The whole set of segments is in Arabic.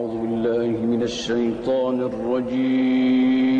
أعوذ بالله من الشيطان الرجيم.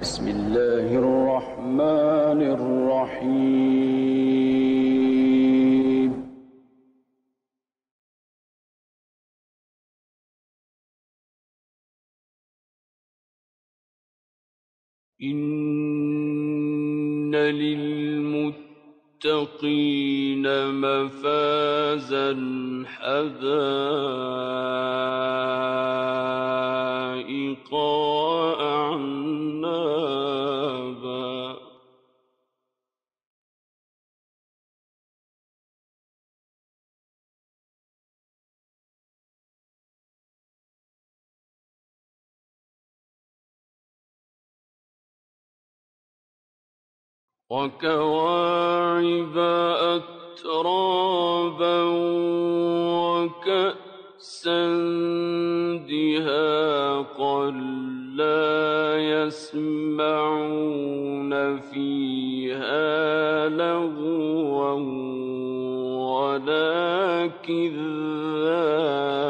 بسم الله الرحمن الرحيم. إن للمتقين مفازا حدائق وأعنابا وكواعب أترابا وكأسا دهاقا لا يسمعون فيها لغوا ولا كذابا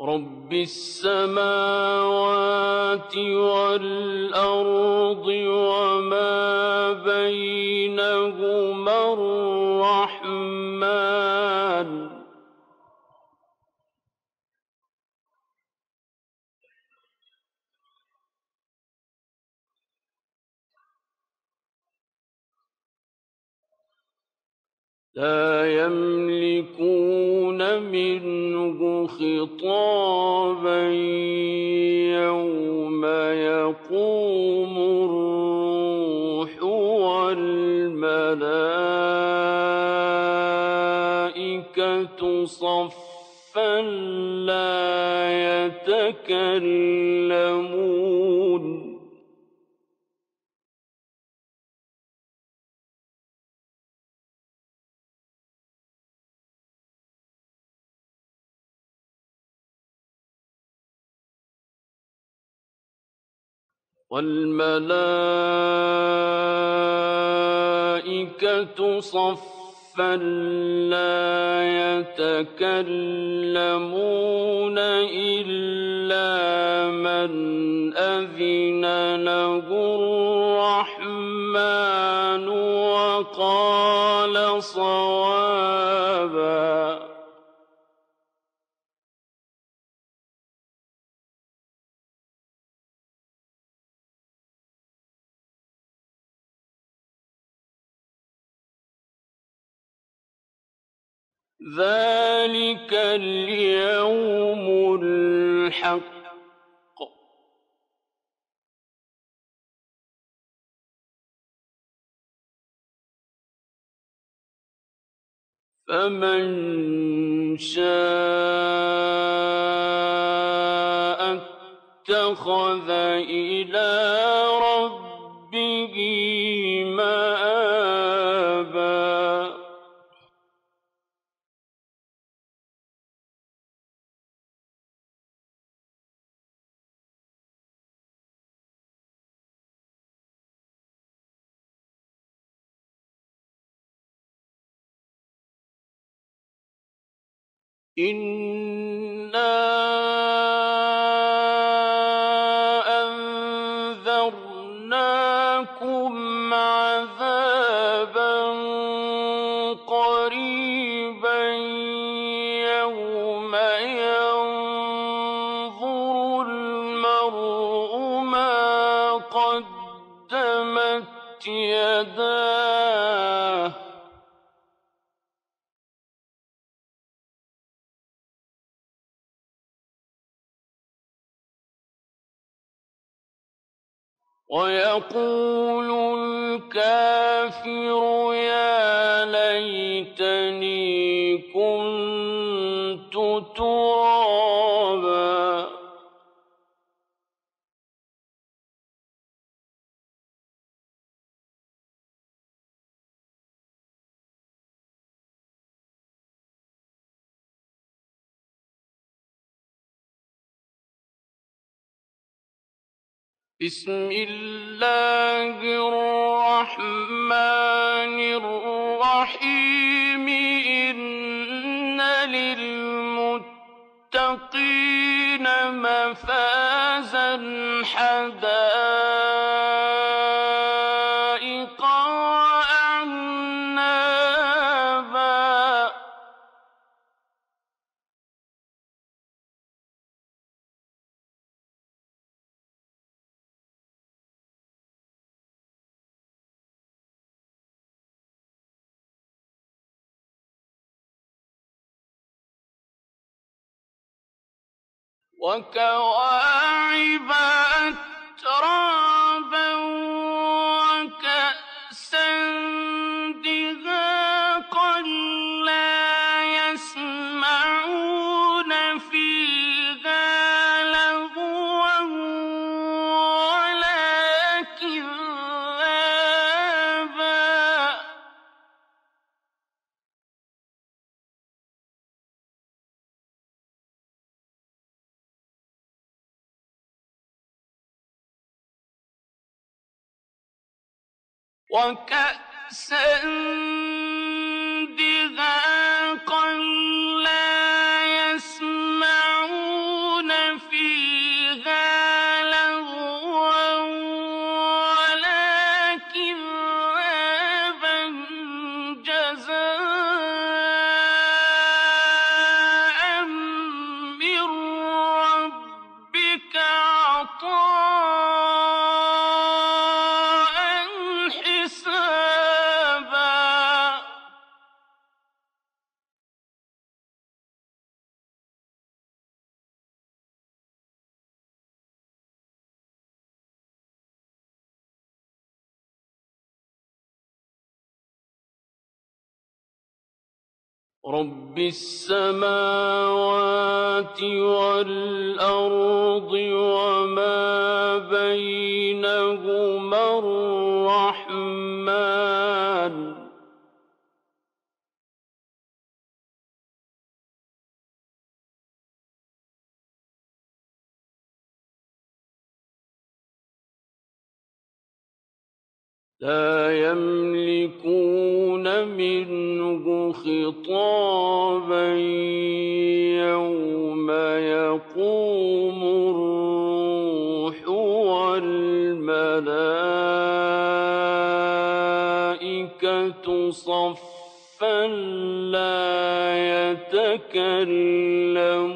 رب السماوات والأرض وما بينهما لا يملكون منه خطابا يوم يقوم الروح والملائكة صفا لا يتكلمون. والملائكة صفا لا يتكلمون إلا من أذن له الرحمن وقال صوابا ذلك اليوم الحق فمن شاء اتخذ إلى إن ويقول الكافر يا بسم الله الرحمن الرحيم. إن للمتقين مفازا حدائق وكواعب أترابا وكأسا وكأسا رب السماوات والأرض وما بينهما الرحمن. لا يملكون منه خطابا يوم يقوم الروح والملائكة صفا لا يتكلمون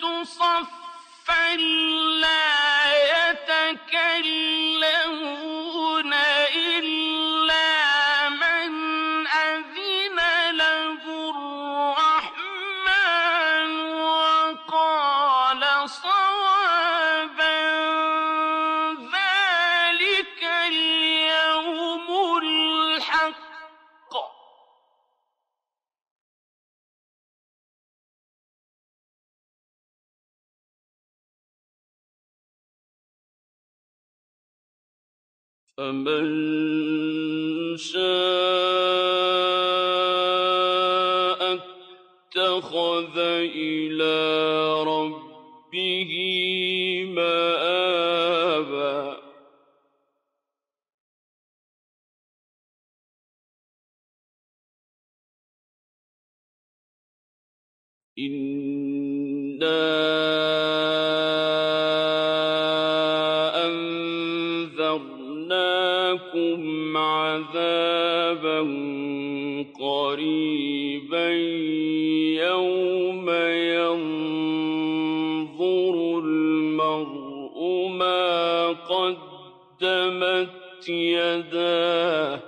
صفا فمن شاء اتخذ إلى ربه أَنذَرْنَاكُمْ عَذَابًا قَرِيبًا يَوْمَ يَنظُرُ الْمَرْءُ مَا قَدَّمَتْ يَدَاهُ